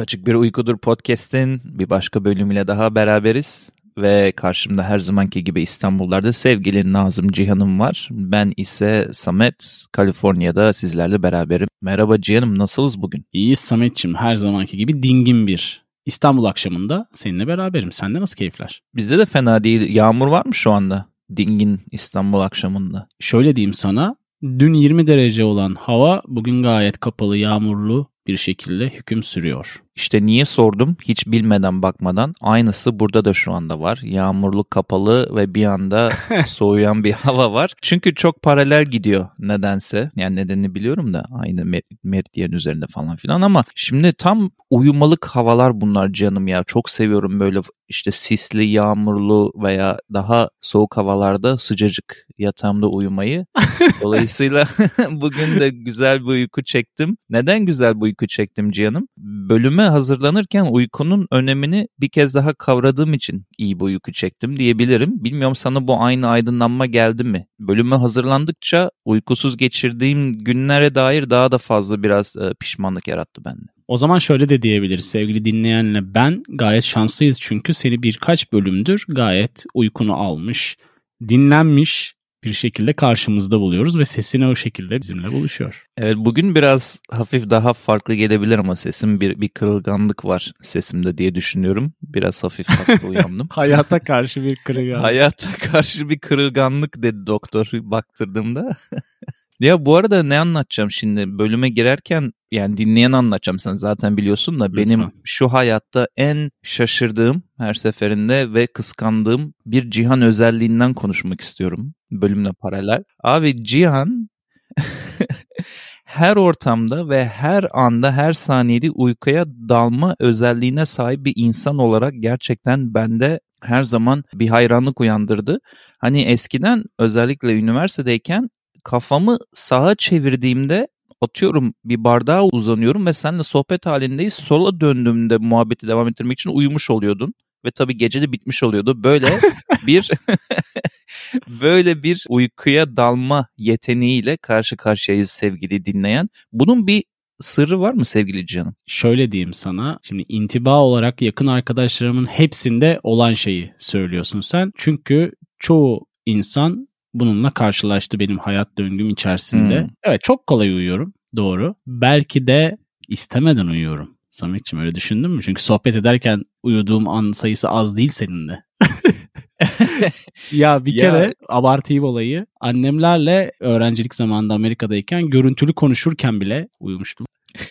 Kaçık Bir Uykudur podcast'in bir başka bölümüyle daha beraberiz. Ve karşımda her zamanki gibi İstanbul'larda sevgili Nazım Cihan'ım var. Ben ise Samet, Kaliforniya'da sizlerle beraberim. Merhaba Cihan'ım, nasılsınız bugün? İyi Samet'ciğim, her zamanki gibi dingin bir İstanbul akşamında seninle beraberim. Sende nasıl keyifler? Bizde de fena değil. Yağmur var mı şu anda? Dingin İstanbul akşamında. Şöyle diyeyim sana, dün 20 derece olan hava bugün gayet kapalı, yağmurlu bir şekilde hüküm sürüyor. İşte niye sordum hiç bilmeden bakmadan aynısı burada da şu anda var. Yağmurlu kapalı ve bir anda soğuyan bir hava var. Çünkü çok paralel gidiyor nedense. Yani nedenini biliyorum da aynı mer meridyen üzerinde falan filan ama şimdi tam uyumalık havalar bunlar canım ya. Çok seviyorum böyle işte sisli, yağmurlu veya daha soğuk havalarda sıcacık yatağımda uyumayı. Dolayısıyla bugün de güzel bir uyku çektim. Neden güzel bir uyku çektim Cihan'ım? Bölüme hazırlanırken uykunun önemini bir kez daha kavradığım için iyi bir uyku çektim diyebilirim. Bilmiyorum sana bu aynı aydınlanma geldi mi? Bölüme hazırlandıkça uykusuz geçirdiğim günlere dair daha da fazla biraz e, pişmanlık yarattı bende. O zaman şöyle de diyebiliriz sevgili dinleyenle ben gayet şanslıyız çünkü seni birkaç bölümdür gayet uykunu almış, dinlenmiş bir şekilde karşımızda buluyoruz ve sesini o şekilde bizimle buluşuyor. Evet bugün biraz hafif daha farklı gelebilir ama sesim bir, bir kırılganlık var sesimde diye düşünüyorum. Biraz hafif hasta uyandım. Hayata karşı bir kırılganlık. Hayata karşı bir kırılganlık dedi doktor baktırdığımda. Ya bu arada ne anlatacağım şimdi bölüme girerken yani dinleyen anlatacağım sen zaten biliyorsun da Lütfen. benim şu hayatta en şaşırdığım her seferinde ve kıskandığım bir Cihan özelliğinden konuşmak istiyorum bölümle paralel. Abi Cihan her ortamda ve her anda her saniyede uykuya dalma özelliğine sahip bir insan olarak gerçekten bende her zaman bir hayranlık uyandırdı. Hani eskiden özellikle üniversitedeyken kafamı sağa çevirdiğimde atıyorum bir bardağa uzanıyorum ve seninle sohbet halindeyiz. Sola döndüğümde muhabbeti devam ettirmek için uyumuş oluyordun ve tabii gece de bitmiş oluyordu. Böyle bir böyle bir uykuya dalma yeteneğiyle karşı karşıyayız sevgili dinleyen. Bunun bir sırrı var mı sevgili canım? Şöyle diyeyim sana. Şimdi intiba olarak yakın arkadaşlarımın hepsinde olan şeyi söylüyorsun sen. Çünkü çoğu insan bununla karşılaştı benim hayat döngüm içerisinde. Hmm. Evet çok kolay uyuyorum. Doğru. Belki de istemeden uyuyorum. Sametciğim öyle düşündün mü? Çünkü sohbet ederken uyuduğum an sayısı az değil senin de. ya bir kere ya. abartayım olayı. Annemlerle öğrencilik zamanında Amerika'dayken görüntülü konuşurken bile uyumuştum.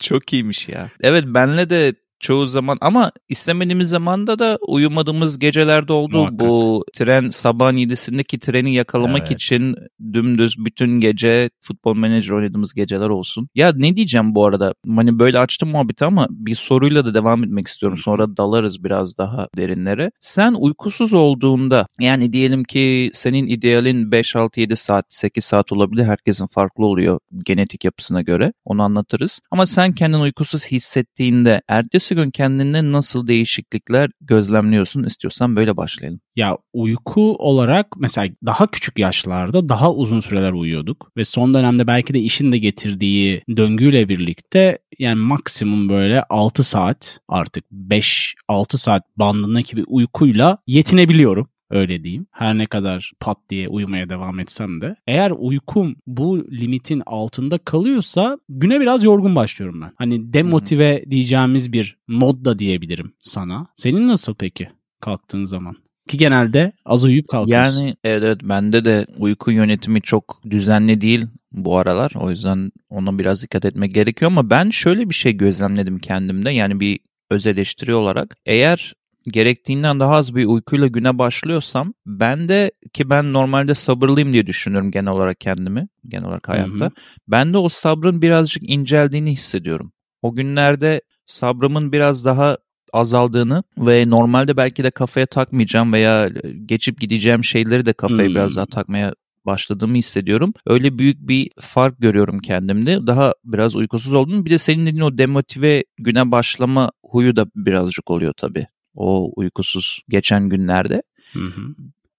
Çok iyiymiş ya. Evet benle de çoğu zaman ama istemediğimiz zamanda da uyumadığımız gecelerde oldu. Muhakkak. Bu tren sabahın yedisindeki treni yakalamak evet. için dümdüz bütün gece futbol menajer oynadığımız geceler olsun. Ya ne diyeceğim bu arada? Hani böyle açtım muhabbeti ama bir soruyla da devam etmek istiyorum. Sonra dalarız biraz daha derinlere. Sen uykusuz olduğunda yani diyelim ki senin idealin 5 6 7 saat 8 saat olabilir. Herkesin farklı oluyor genetik yapısına göre. Onu anlatırız. Ama sen kendini uykusuz hissettiğinde ertesi ertesi gün kendinde nasıl değişiklikler gözlemliyorsun istiyorsan böyle başlayalım. Ya uyku olarak mesela daha küçük yaşlarda daha uzun süreler uyuyorduk ve son dönemde belki de işin de getirdiği döngüyle birlikte yani maksimum böyle 6 saat artık 5-6 saat bandındaki bir uykuyla yetinebiliyorum öyle diyeyim. Her ne kadar pat diye uyumaya devam etsem de. Eğer uykum bu limitin altında kalıyorsa güne biraz yorgun başlıyorum ben. Hani demotive hmm. diyeceğimiz bir mod da diyebilirim sana. Senin nasıl peki kalktığın zaman? Ki genelde az uyuyup kalkıyorsun. Yani evet, evet bende de uyku yönetimi çok düzenli değil bu aralar. O yüzden ona biraz dikkat etmek gerekiyor ama ben şöyle bir şey gözlemledim kendimde. Yani bir öz eleştiri olarak. Eğer gerektiğinden daha az bir uykuyla güne başlıyorsam ben de ki ben normalde sabırlıyım diye düşünüyorum genel olarak kendimi genel olarak hayatta. Hı hı. Ben de o sabrın birazcık inceldiğini hissediyorum. O günlerde sabrımın biraz daha azaldığını ve normalde belki de kafaya takmayacağım veya geçip gideceğim şeyleri de kafaya hmm. biraz daha takmaya başladığımı hissediyorum. Öyle büyük bir fark görüyorum kendimde. Daha biraz uykusuz oldum. Bir de senin dediğin o demotive güne başlama huyu da birazcık oluyor tabii o uykusuz geçen günlerde. Hı hı.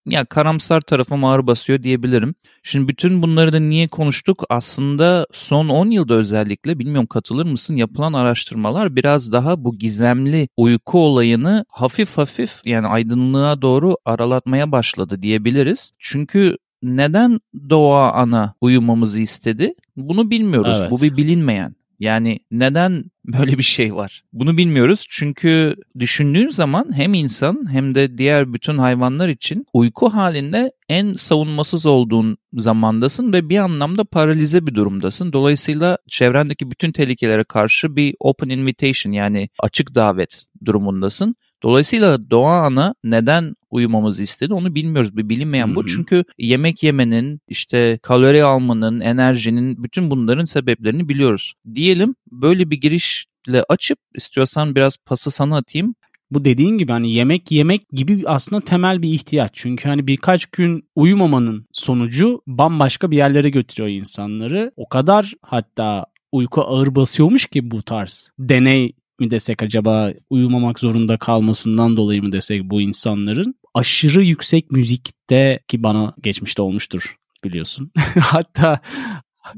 ya karamsar tarafım ağır basıyor diyebilirim. Şimdi bütün bunları da niye konuştuk? Aslında son 10 yılda özellikle bilmiyorum katılır mısın yapılan araştırmalar biraz daha bu gizemli uyku olayını hafif hafif yani aydınlığa doğru aralatmaya başladı diyebiliriz. Çünkü neden doğa ana uyumamızı istedi? Bunu bilmiyoruz. Evet. Bu bir bilinmeyen. Yani neden böyle bir şey var? Bunu bilmiyoruz çünkü düşündüğün zaman hem insan hem de diğer bütün hayvanlar için uyku halinde en savunmasız olduğun zamandasın ve bir anlamda paralize bir durumdasın. Dolayısıyla çevrendeki bütün tehlikelere karşı bir open invitation yani açık davet durumundasın. Dolayısıyla doğa ana neden uyumamızı istedi onu bilmiyoruz. Bir bilinmeyen bu. Hı hı. Çünkü yemek yemenin, işte kalori almanın, enerjinin bütün bunların sebeplerini biliyoruz. Diyelim böyle bir girişle açıp istiyorsan biraz pası sana atayım. Bu dediğin gibi hani yemek yemek gibi aslında temel bir ihtiyaç. Çünkü hani birkaç gün uyumamanın sonucu bambaşka bir yerlere götürüyor insanları. O kadar hatta uyku ağır basıyormuş ki bu tarz deney mi desek acaba uyumamak zorunda kalmasından dolayı mı desek bu insanların aşırı yüksek müzikte ki bana geçmişte olmuştur biliyorsun. hatta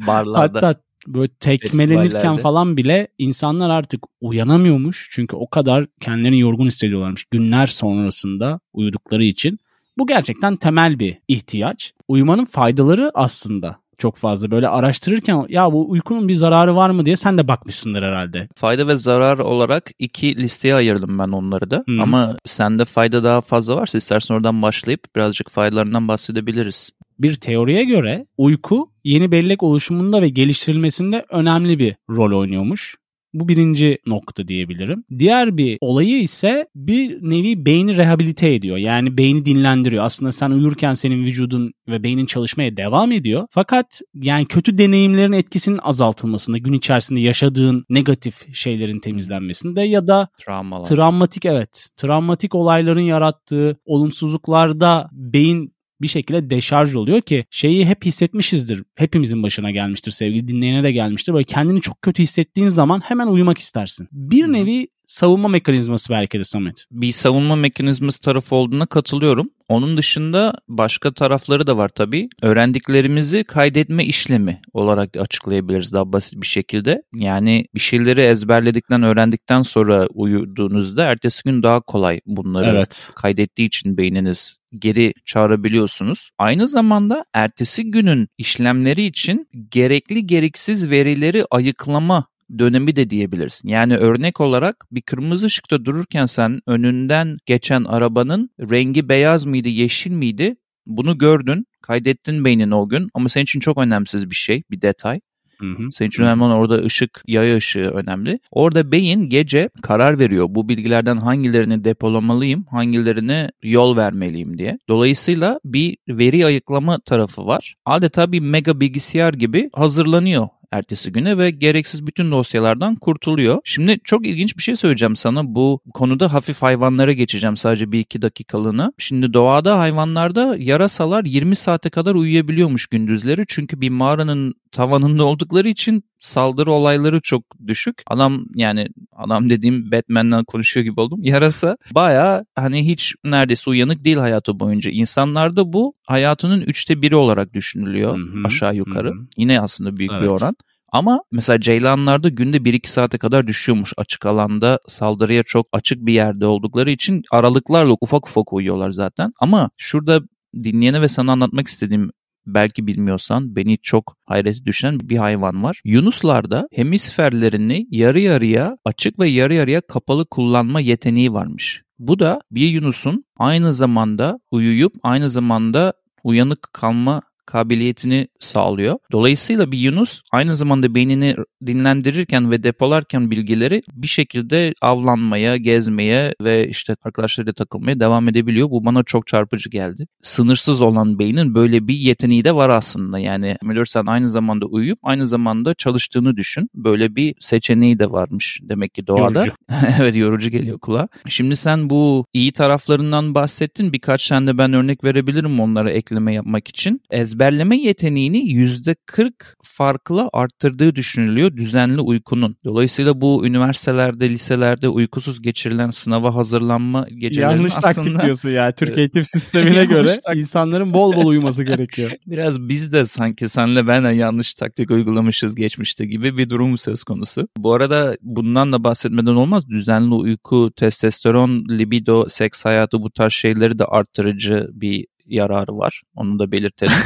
Barlarda. hatta böyle tekmelenirken falan bile insanlar artık uyanamıyormuş. Çünkü o kadar kendilerini yorgun hissediyorlarmış günler sonrasında uyudukları için. Bu gerçekten temel bir ihtiyaç. Uyumanın faydaları aslında çok fazla. Böyle araştırırken ya bu uykunun bir zararı var mı diye sen de bakmışsındır herhalde. Fayda ve zarar olarak iki listeye ayırdım ben onları da. Hı. Ama sende fayda daha fazla varsa istersen oradan başlayıp birazcık faydalarından bahsedebiliriz. Bir teoriye göre uyku yeni bellek oluşumunda ve geliştirilmesinde önemli bir rol oynuyormuş. Bu birinci nokta diyebilirim. Diğer bir olayı ise bir nevi beyni rehabilite ediyor. Yani beyni dinlendiriyor. Aslında sen uyurken senin vücudun ve beynin çalışmaya devam ediyor. Fakat yani kötü deneyimlerin etkisinin azaltılmasında, gün içerisinde yaşadığın negatif şeylerin temizlenmesinde ya da Travmalar. Travmatik evet. Travmatik olayların yarattığı olumsuzluklarda beyin bir şekilde deşarj oluyor ki şeyi hep hissetmişizdir. Hepimizin başına gelmiştir sevgili dinleyene de gelmiştir. Böyle kendini çok kötü hissettiğin zaman hemen uyumak istersin. Bir nevi savunma mekanizması belki de Samet. bir savunma mekanizması tarafı olduğuna katılıyorum. Onun dışında başka tarafları da var tabii. Öğrendiklerimizi kaydetme işlemi olarak açıklayabiliriz daha basit bir şekilde. Yani bir şeyleri ezberledikten, öğrendikten sonra uyuduğunuzda ertesi gün daha kolay bunları Evet. kaydettiği için beyniniz geri çağırabiliyorsunuz. Aynı zamanda ertesi günün işlemleri için gerekli gereksiz verileri ayıklama dönemi de diyebilirsin. Yani örnek olarak bir kırmızı ışıkta dururken sen önünden geçen arabanın rengi beyaz mıydı, yeşil miydi? Bunu gördün, kaydettin beynine o gün ama senin için çok önemsiz bir şey, bir detay. Hı hı. Senin için önemli olan orada ışık, yaya ışığı önemli. Orada beyin gece karar veriyor. Bu bilgilerden hangilerini depolamalıyım, hangilerine yol vermeliyim diye. Dolayısıyla bir veri ayıklama tarafı var. Adeta bir mega bilgisayar gibi hazırlanıyor ertesi güne ve gereksiz bütün dosyalardan kurtuluyor. Şimdi çok ilginç bir şey söyleyeceğim sana. Bu konuda hafif hayvanlara geçeceğim sadece bir iki dakikalığına. Şimdi doğada hayvanlarda yarasalar 20 saate kadar uyuyabiliyormuş gündüzleri. Çünkü bir mağaranın tavanında oldukları için saldırı olayları çok düşük. Adam yani adam dediğim Batman'le konuşuyor gibi oldum. Yarasa baya hani hiç neredeyse uyanık değil hayatı boyunca. İnsanlarda bu hayatının üçte biri olarak düşünülüyor Hı hı, aşağı yukarı. hı hı. Yine aslında büyük bir Evet. oran. Ama mesela ceylanlarda günde 1-2 saate kadar düşüyormuş açık alanda saldırıya çok açık bir yerde oldukları için aralıklarla ufak ufak uyuyorlar zaten. Ama şurada dinleyene ve sana anlatmak istediğim belki bilmiyorsan beni çok hayrete düşen bir hayvan var. Yunuslarda hemisferlerini yarı yarıya açık ve yarı yarıya kapalı kullanma yeteneği varmış. Bu da bir Yunus'un aynı zamanda uyuyup aynı zamanda uyanık kalma kabiliyetini sağlıyor. Dolayısıyla bir Yunus aynı zamanda beynini dinlendirirken ve depolarken bilgileri bir şekilde avlanmaya, gezmeye ve işte arkadaşlarıyla takılmaya devam edebiliyor. Bu bana çok çarpıcı geldi. Sınırsız olan beynin böyle bir yeteneği de var aslında. Yani sen aynı zamanda uyuyup aynı zamanda çalıştığını düşün. Böyle bir seçeneği de varmış demek ki doğada. Yorucu. evet yorucu geliyor kulağa. Şimdi sen bu iyi taraflarından bahsettin. Birkaç tane de ben örnek verebilirim onlara ekleme yapmak için. Ezberleme yeteneğini %40 farklı arttırdığı düşünülüyor düzenli uykunun. Dolayısıyla bu üniversitelerde, liselerde uykusuz geçirilen sınava hazırlanma gecelerinin Yanlış aslında... taktik diyorsun ya. Türk eğitim sistemine Yanlış göre insanların bol bol uyuması gerekiyor. Biraz biz de sanki senle ben de yanlış taktik uygulamışız geçmişte gibi bir durum söz konusu. Bu arada bundan da bahsetmeden olmaz. Düzenli uyku, testosteron, libido, seks hayatı bu tarz şeyleri de arttırıcı bir yararı var. Onu da belirtelim.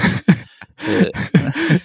Ee,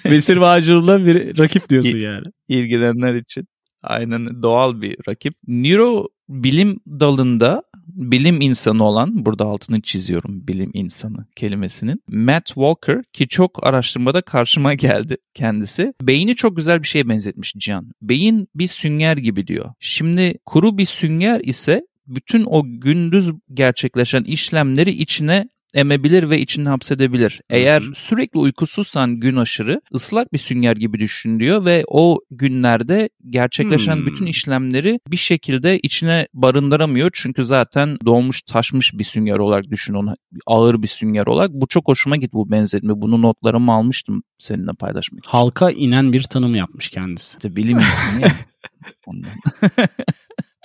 Mesir Bağcılar'la bir rakip diyorsun yani. ilgilenenler için aynen doğal bir rakip. Nöro bilim dalında bilim insanı olan, burada altını çiziyorum bilim insanı kelimesinin, Matt Walker ki çok araştırmada karşıma geldi kendisi. Beyni çok güzel bir şeye benzetmiş Cihan. Beyin bir sünger gibi diyor. Şimdi kuru bir sünger ise bütün o gündüz gerçekleşen işlemleri içine emebilir ve içine hapsedebilir. Eğer hı. sürekli uykusuzsan gün aşırı ıslak bir sünger gibi düşün diyor ve o günlerde gerçekleşen Hmm. bütün işlemleri bir şekilde içine barındıramıyor. Çünkü zaten dolmuş taşmış bir sünger olarak düşün onu ağır bir sünger olarak. Bu çok hoşuma gitti bu benzetme. Bunu notlarıma almıştım seninle paylaşmak için. Halka inen bir tanım yapmış kendisi. İşte bilim insanı ya.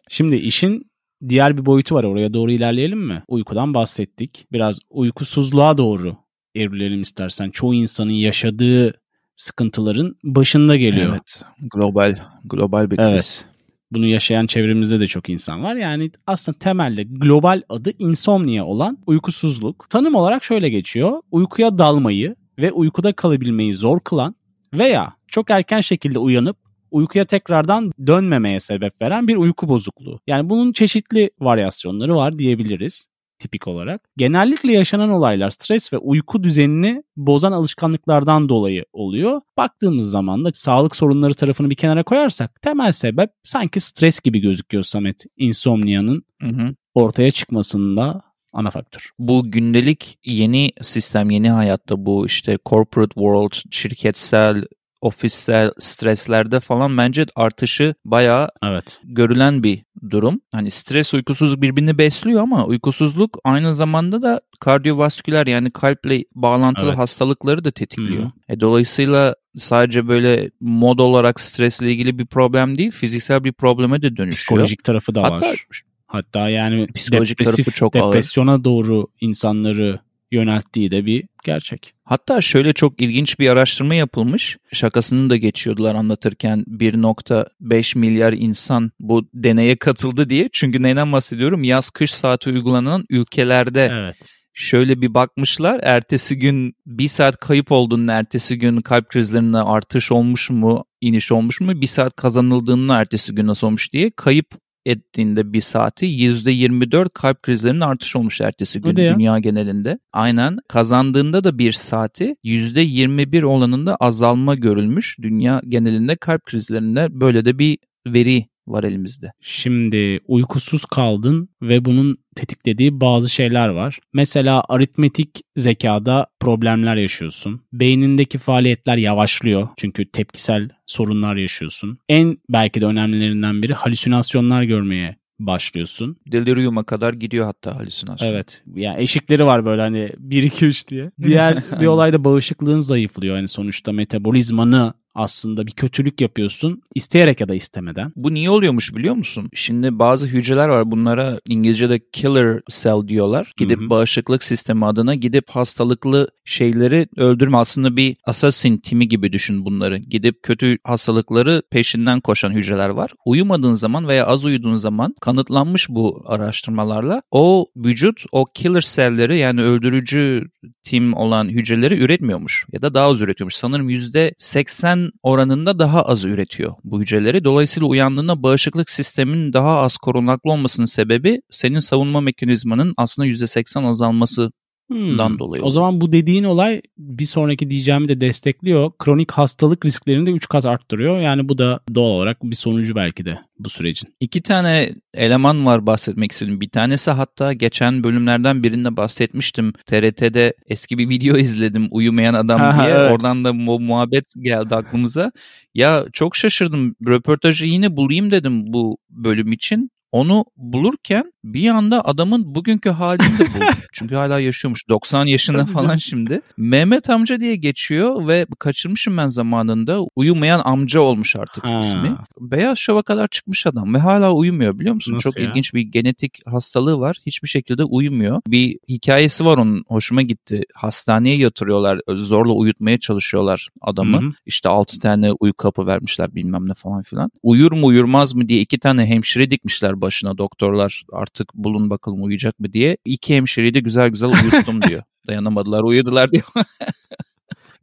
Şimdi işin diğer bir boyutu var. Oraya doğru ilerleyelim mi? Uykudan bahsettik. Biraz uykusuzluğa doğru evrilelim istersen. Çoğu insanın yaşadığı sıkıntıların başında geliyor. Evet. Global global bir kriz. Evet. Bunu yaşayan çevremizde de çok insan var. Yani aslında temelde global adı insomnia olan uykusuzluk. Tanım olarak şöyle geçiyor. Uykuya dalmayı ve uykuda kalabilmeyi zor kılan veya çok erken şekilde uyanıp uykuya tekrardan dönmemeye sebep veren bir uyku bozukluğu. Yani bunun çeşitli varyasyonları var diyebiliriz tipik olarak. Genellikle yaşanan olaylar stres ve uyku düzenini bozan alışkanlıklardan dolayı oluyor. Baktığımız zaman da sağlık sorunları tarafını bir kenara koyarsak temel sebep sanki stres gibi gözüküyor Samet. Insomnia'nın Hı hı. ortaya çıkmasında ana faktör. Bu gündelik yeni sistem, yeni hayatta bu işte corporate world, şirketsel, ofissel streslerde falan bence artışı bayağı Evet. görülen bir durum. Hani stres, uykusuzluk birbirini besliyor ama uykusuzluk aynı zamanda da kardiyovasküler yani kalple bağlantılı Evet. hastalıkları da tetikliyor. Hı E, dolayısıyla sadece böyle mod olarak stresle ilgili bir problem değil, fiziksel bir probleme de dönüşüyor. Psikolojik tarafı da Hatta var. Hatta yani Psikolojik depresif, tarafı çok ağır. depresyona doğru insanları yönelttiği de bir gerçek. Hatta şöyle çok ilginç bir araştırma yapılmış. Şakasını da geçiyordular anlatırken 1.5 milyar insan bu deneye katıldı diye. Çünkü neyden bahsediyorum? Yaz kış saati uygulanan ülkelerde Evet. şöyle bir bakmışlar. Ertesi gün bir saat kayıp olduğunu, ertesi gün kalp krizlerinde artış olmuş mu, iniş olmuş mu, bir saat kazanıldığını ertesi gün nasıl olmuş diye kayıp ettiğinde bir saati %24 kalp krizlerinin artış olmuş ertesi gün dünya genelinde. Aynen kazandığında da bir saati %21 olanında azalma görülmüş dünya genelinde kalp krizlerinde böyle de bir veri var elimizde. Şimdi uykusuz kaldın ve bunun tetiklediği bazı şeyler var. Mesela aritmetik zekada problemler yaşıyorsun. Beynindeki faaliyetler yavaşlıyor çünkü tepkisel sorunlar yaşıyorsun. En belki de önemlilerinden biri halüsinasyonlar görmeye başlıyorsun. Delirium'a kadar gidiyor hatta halüsinasyon. Evet. Yani eşikleri var böyle hani 1 2 3 diye. Diğer bir olayda bağışıklığın zayıflıyor. Yani sonuçta metabolizmanı aslında bir kötülük yapıyorsun isteyerek ya da istemeden. Bu niye oluyormuş biliyor musun? Şimdi bazı hücreler var bunlara İngilizce'de killer cell diyorlar. Gidip Hı hı. bağışıklık sistemi adına gidip hastalıklı şeyleri öldürme. Aslında bir assassin timi gibi düşün bunları. Gidip kötü hastalıkları peşinden koşan hücreler var. Uyumadığın zaman veya az uyuduğun zaman kanıtlanmış bu araştırmalarla o vücut o killer cell'leri yani öldürücü tim olan hücreleri üretmiyormuş ya da daha az üretiyormuş. Sanırım %80 oranında daha az üretiyor bu hücreleri. Dolayısıyla uyandığında bağışıklık sisteminin daha az korunaklı olmasının sebebi senin savunma mekanizmanın aslında %80 azalması Hmm. dolayı O zaman bu dediğin olay bir sonraki diyeceğimi de destekliyor. Kronik hastalık risklerini de 3 kat arttırıyor. Yani bu da doğal olarak bir sonucu belki de bu sürecin. İki tane eleman var bahsetmek istedim. Bir tanesi hatta geçen bölümlerden birinde bahsetmiştim. TRT'de eski bir video izledim uyumayan adam diye. evet. Oradan da bu muhabbet geldi aklımıza. Ya çok şaşırdım. Röportajı yine bulayım dedim bu bölüm için. Onu bulurken Bir anda adamın bugünkü halini de buldum. Çünkü hala yaşıyormuş. 90 yaşında falan şimdi. Mehmet amca diye geçiyor ve kaçırmışım ben zamanında. Uyumayan amca olmuş artık Ha. ismi. Beyaz Şov'a kadar çıkmış adam ve hala uyumuyor biliyor musun? Nasıl Çok ya? ilginç bir genetik hastalığı var. Hiçbir şekilde uyumuyor. Bir hikayesi var onun hoşuma gitti. Hastaneye yatırıyorlar. Zorla uyutmaya çalışıyorlar adamı. Hı hı. İşte 6 tane uyku kapı vermişler bilmem ne falan filan. Uyur mu uyurmaz mı diye iki tane hemşire dikmişler başına doktorlar. Artık bulun bakalım uyuyacak mı diye. İki hemşireyi de güzel güzel uyuttum diyor. Dayanamadılar uyudular diyor.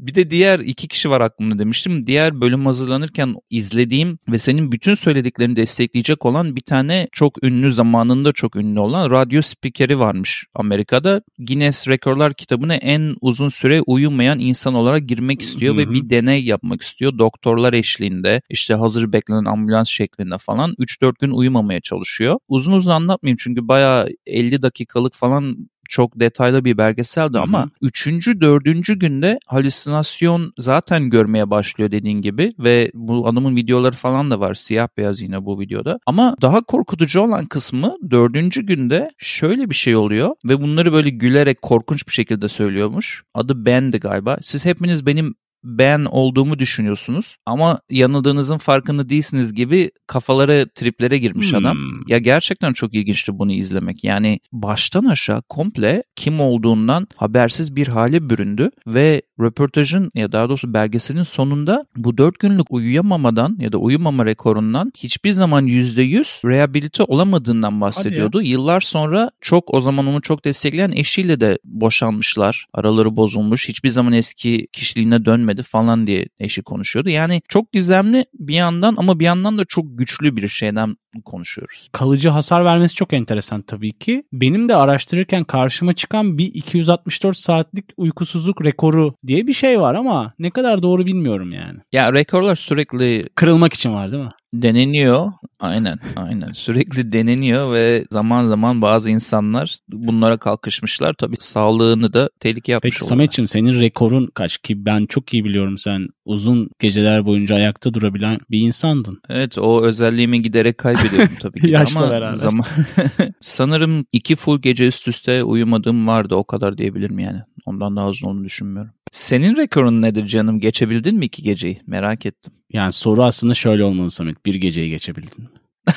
Bir de diğer iki kişi var aklımda demiştim. Diğer bölüm hazırlanırken izlediğim ve senin bütün söylediklerini destekleyecek olan bir tane çok ünlü zamanında çok ünlü olan radyo spikeri varmış Amerika'da. Guinness Rekorlar kitabına en uzun süre uyumayan insan olarak girmek istiyor ve bir deney yapmak istiyor. Doktorlar eşliğinde işte hazır beklenen ambulans şeklinde falan 3-4 gün uyumamaya çalışıyor. Uzun uzun anlatmayayım çünkü bayağı 50 dakikalık falan çok detaylı bir belgeseldi ama üçüncü, dördüncü günde halüsinasyon zaten görmeye başlıyor dediğin gibi ve bu adamın videoları falan da var siyah beyaz yine bu videoda. Ama daha korkutucu olan kısmı dördüncü günde şöyle bir şey oluyor ve bunları böyle gülerek korkunç bir şekilde söylüyormuş. Adı Ben'di galiba. Siz hepiniz benim ben olduğumu düşünüyorsunuz ama yanıldığınızın farkında değilsiniz gibi kafalara triplere girmiş Hmm. adam. Ya gerçekten çok ilginçti bunu izlemek. Yani baştan aşağı komple kim olduğundan habersiz bir hale büründü ve röportajın ya daha doğrusu belgeselin sonunda bu 4 günlük uyuyamamadan ya da uyumama rekorundan hiçbir zaman %100 rehabilite olamadığından bahsediyordu. Yıllar sonra çok o zaman onu çok destekleyen eşiyle de boşanmışlar. Araları bozulmuş. Hiçbir zaman eski kişiliğine dönmedi falan diye eşi konuşuyordu. Yani çok gizemli bir yandan ama bir yandan da çok güçlü bir şeyden konuşuyoruz. kalıcı hasar vermesi çok enteresan tabii ki. Benim de araştırırken karşıma çıkan bir 264 saatlik uykusuzluk rekoru diye bir şey var ama ne kadar doğru bilmiyorum yani. Ya rekorlar sürekli Kırılmak için var değil mi? Deneniyor. Aynen, aynen. Sürekli deneniyor ve zaman zaman bazı insanlar bunlara kalkışmışlar. Tabii sağlığını da tehlikeye atmış Peki. Samet'ciğim senin rekorun kaç ki ben çok iyi biliyorum sen uzun geceler boyunca ayakta durabilen bir insandın. Evet o özelliğimi giderek kaybediyorum tabii ki. Yaşla Ama beraber. zaman sanırım iki full gece üst üste uyumadığım vardı o kadar diyebilirim yani. Ondan daha uzun olduğunu düşünmüyorum. Senin rekorun nedir canım? Geçebildin mi iki geceyi? Merak ettim. Yani soru aslında şöyle olmalı Samet. Bir geceyi geçebildin mi?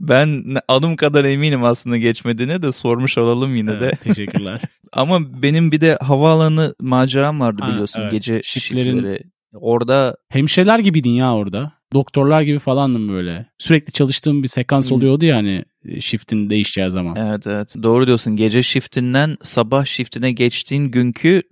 Ben adım kadar eminim aslında geçmediğine de sormuş olalım yine de. Evet, teşekkürler. Ama benim bir de havaalanı maceram vardı Ha, biliyorsun evet. gece Shiftlerin- şifleri. Orada Hemşireler gibiydin ya orada. Doktorlar gibi falandım böyle. Sürekli çalıştığım bir sekans Hı. oluyordu yani shift'in değişeceği zaman. evet evet doğru diyorsun gece shiftinden sabah shiftine geçtiğin günkü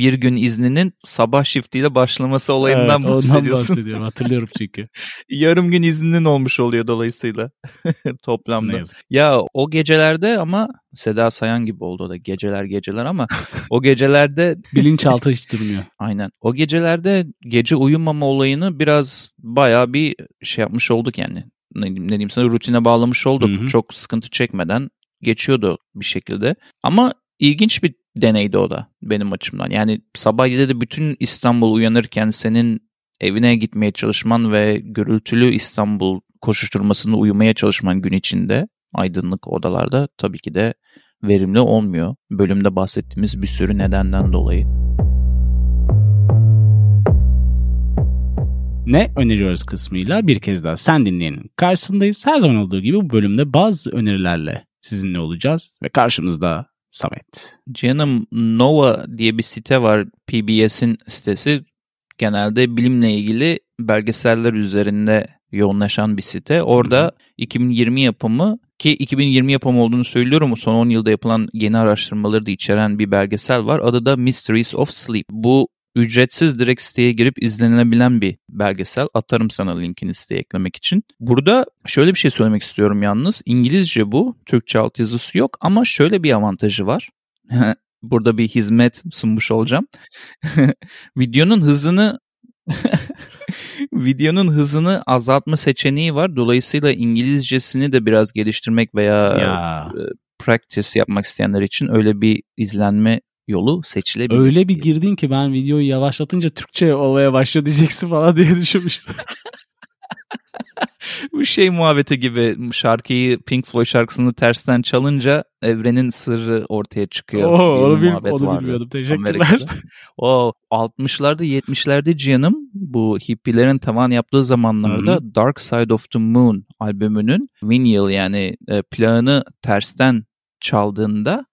bir gün izninin sabah shiftiyle başlaması olayından Evet, bahsediyorsun. bahsediyorum. Hatırlıyorum çünkü. Yarım gün izninin olmuş oluyor dolayısıyla toplamda. Ya o gecelerde ama Seda Sayan gibi oldu o da geceler geceler ama o gecelerde Bilinçaltı hiç durmuyor. aynen o gecelerde gece uyumama olayını biraz bayağı bir şey yapmış olduk yani. Ne diyeyim, sana rutine bağlamış olduk. Hı hı. Çok sıkıntı çekmeden geçiyordu bir şekilde. Ama ilginç bir deneydi o da benim açımdan. Yani sabah 7'de bütün İstanbul uyanırken senin evine gitmeye çalışman ve gürültülü İstanbul koşuşturmasında uyumaya çalışman gün içinde aydınlık odalarda tabii ki de verimli olmuyor. Bölümde bahsettiğimiz bir sürü nedenden dolayı. Ne öneriyoruz kısmıyla bir kez daha sen dinleyenin karşısındayız. Her zaman olduğu gibi bu bölümde bazı önerilerle sizinle olacağız ve karşımızda Samet. Canım Nova diye bir site var PBS'in sitesi. Genelde bilimle ilgili belgeseller üzerinde yoğunlaşan bir site. Orada 2020 yapımı ki 2020 yapımı olduğunu söylüyorum. Son 10 yılda yapılan yeni araştırmaları da içeren bir belgesel var. Adı da Mysteries of Sleep. Bu ücretsiz direkt siteye girip izlenilebilen bir belgesel. Atarım sana linkini siteye eklemek için. Burada şöyle bir şey söylemek istiyorum yalnız. İngilizce bu. Türkçe altyazısı yok ama şöyle bir avantajı var. Burada bir hizmet sunmuş olacağım. Videonun hızını videonun hızını azaltma seçeneği var. Dolayısıyla İngilizcesini de biraz geliştirmek veya Ya practice yapmak isteyenler için öyle bir izlenme yolu seçilebilir. öyle bir girdin ki ben videoyu yavaşlatınca Türkçe olmaya başladı diyeceksin falan diye düşünmüştüm. Bu şey muhabbeti gibi şarkıyı Pink Floyd şarkısını tersten çalınca evrenin sırrı ortaya çıkıyor. Oo, onu, bil, onu vardı bilmiyordum. Teşekkürler. Amerika'da. O 60'larda 70'lerde Cihan'ım bu hippilerin tavan yaptığı zamanlarda Hı-hı. Dark Side of the Moon albümünün vinyl yani e, plağını tersten çaldığında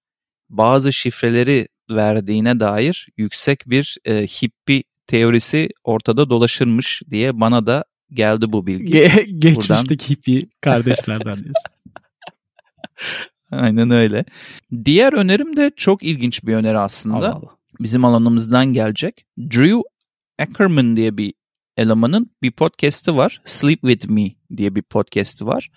bazı şifreleri verdiğine dair yüksek bir e, hippi teorisi ortada dolaşırmış diye bana da geldi bu bilgi. Ge- geçmişteki Buradan... hippie kardeşlerden diyorsun. Aynen öyle. Diğer önerim de çok ilginç bir öneri aslında. Allah Allah. Bizim alanımızdan gelecek. Drew Ackerman diye bir elemanın bir podcast'i var. Sleep With Me diye bir podcast'i var.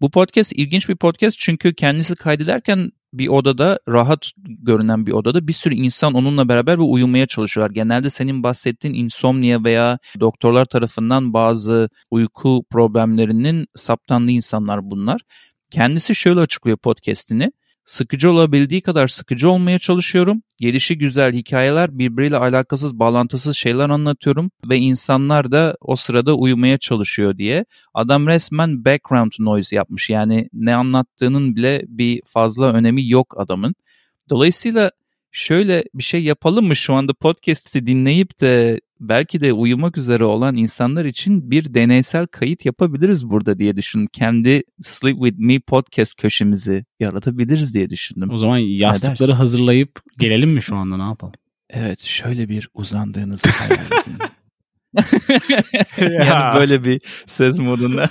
Bu podcast ilginç bir podcast çünkü kendisi kaydederken bir odada rahat görünen bir odada bir sürü insan onunla beraber ve uyumaya çalışıyorlar. Genelde senin bahsettiğin insomnia veya doktorlar tarafından bazı uyku problemlerinin saptandığı insanlar bunlar. Kendisi şöyle açıklıyor podcast'ini. Sıkıcı olabildiği kadar sıkıcı olmaya çalışıyorum. Gelişi güzel hikayeler, birbiriyle alakasız, bağlantısız şeyler anlatıyorum ve insanlar da o sırada uyumaya çalışıyor diye. Adam resmen background noise yapmış. Yani ne anlattığının bile bir fazla önemi yok adamın. Dolayısıyla şöyle bir şey yapalım mı şu anda podcast'i dinleyip de belki de uyumak üzere olan insanlar için bir deneysel kayıt yapabiliriz burada diye düşündüm. Kendi Sleep With Me podcast köşemizi yaratabiliriz diye düşündüm. O zaman yastıkları hazırlayıp gelelim mi şu anda ne yapalım? Evet şöyle bir uzandığınızı hayal edin. yani böyle bir ses modunda.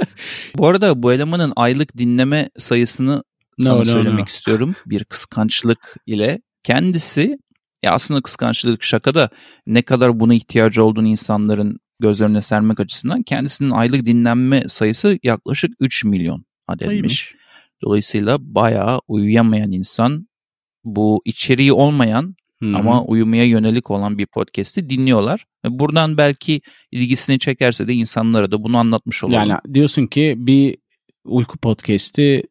bu arada bu elemanın aylık dinleme sayısını sana no, söylemek no. istiyorum. Bir kıskançlık ile Kendisi ya aslında kıskançlık şaka da ne kadar buna ihtiyacı olduğunu insanların gözlerine sermek açısından kendisinin aylık dinlenme sayısı yaklaşık 3 milyon adetmiş. Dolayısıyla bayağı uyuyamayan insan bu içeriği olmayan Hı-hı. ama uyumaya yönelik olan bir podcast'i dinliyorlar. Buradan belki ilgisini çekerse de insanlara da bunu anlatmış olalım. Yani diyorsun ki bir uyku podcast'i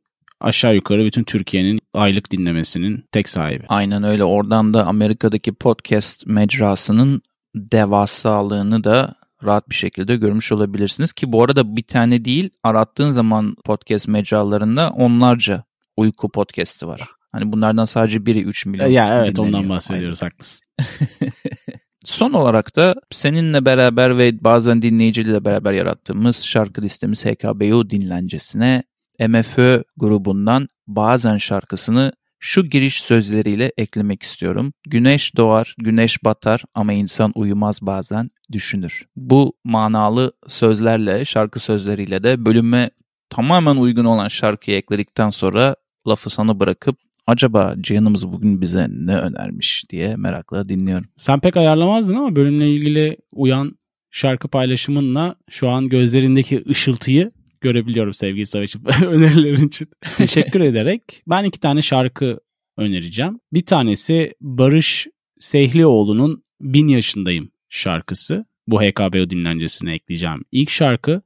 aşağı yukarı bütün Türkiye'nin aylık dinlemesinin tek sahibi. Aynen öyle. Oradan da Amerika'daki podcast mecrasının devasalığını da rahat bir şekilde görmüş olabilirsiniz. Ki bu arada bir tane değil arattığın zaman podcast mecralarında onlarca uyku podcast'i var. Hani bunlardan sadece biri 3 milyon. Ya evet dinleniyor. ondan bahsediyoruz Aynen. haklısın. Son olarak da seninle beraber ve bazen dinleyiciyle beraber yarattığımız şarkı listemiz HKBU dinlencesine MFÖ grubundan bazen şarkısını şu giriş sözleriyle eklemek istiyorum. Güneş doğar, güneş batar ama insan uyumaz bazen düşünür. Bu manalı sözlerle, şarkı sözleriyle de bölüme tamamen uygun olan şarkıyı ekledikten sonra lafı sana bırakıp acaba Cihan'ımız bugün bize ne önermiş diye merakla dinliyorum. Sen pek ayarlamazdın ama bölümle ilgili uyan şarkı paylaşımınla şu an gözlerindeki ışıltıyı görebiliyorum sevgili Savaş'ım önerilerin için. Teşekkür ederek ben iki tane şarkı önereceğim. Bir tanesi Barış Sehlioğlu'nun Bin Yaşındayım şarkısı. Bu HKBO dinlencesine ekleyeceğim ilk şarkı.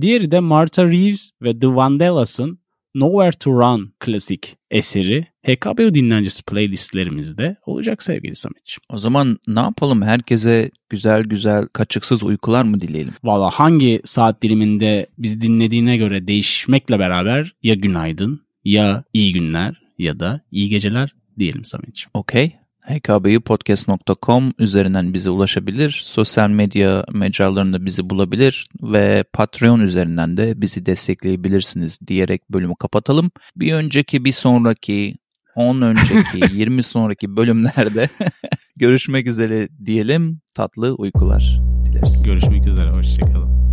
Diğeri de Martha Reeves ve The Vandellas'ın Nowhere to Run klasik eseri HKBO dinlencesi playlistlerimizde olacak sevgili Samet'ciğim. O zaman ne yapalım? Herkese güzel güzel kaçıksız uykular mı dileyelim? Valla hangi saat diliminde biz dinlediğine göre değişmekle beraber ya günaydın ya iyi günler ya da iyi geceler diyelim Samet'ciğim. Okey hkbupodcast.com üzerinden bize ulaşabilir. Sosyal medya mecralarında bizi bulabilir ve Patreon üzerinden de bizi destekleyebilirsiniz diyerek bölümü kapatalım. Bir önceki, bir sonraki, 10 önceki, 20 sonraki bölümlerde görüşmek üzere diyelim. Tatlı uykular dileriz. Görüşmek üzere, hoşçakalın.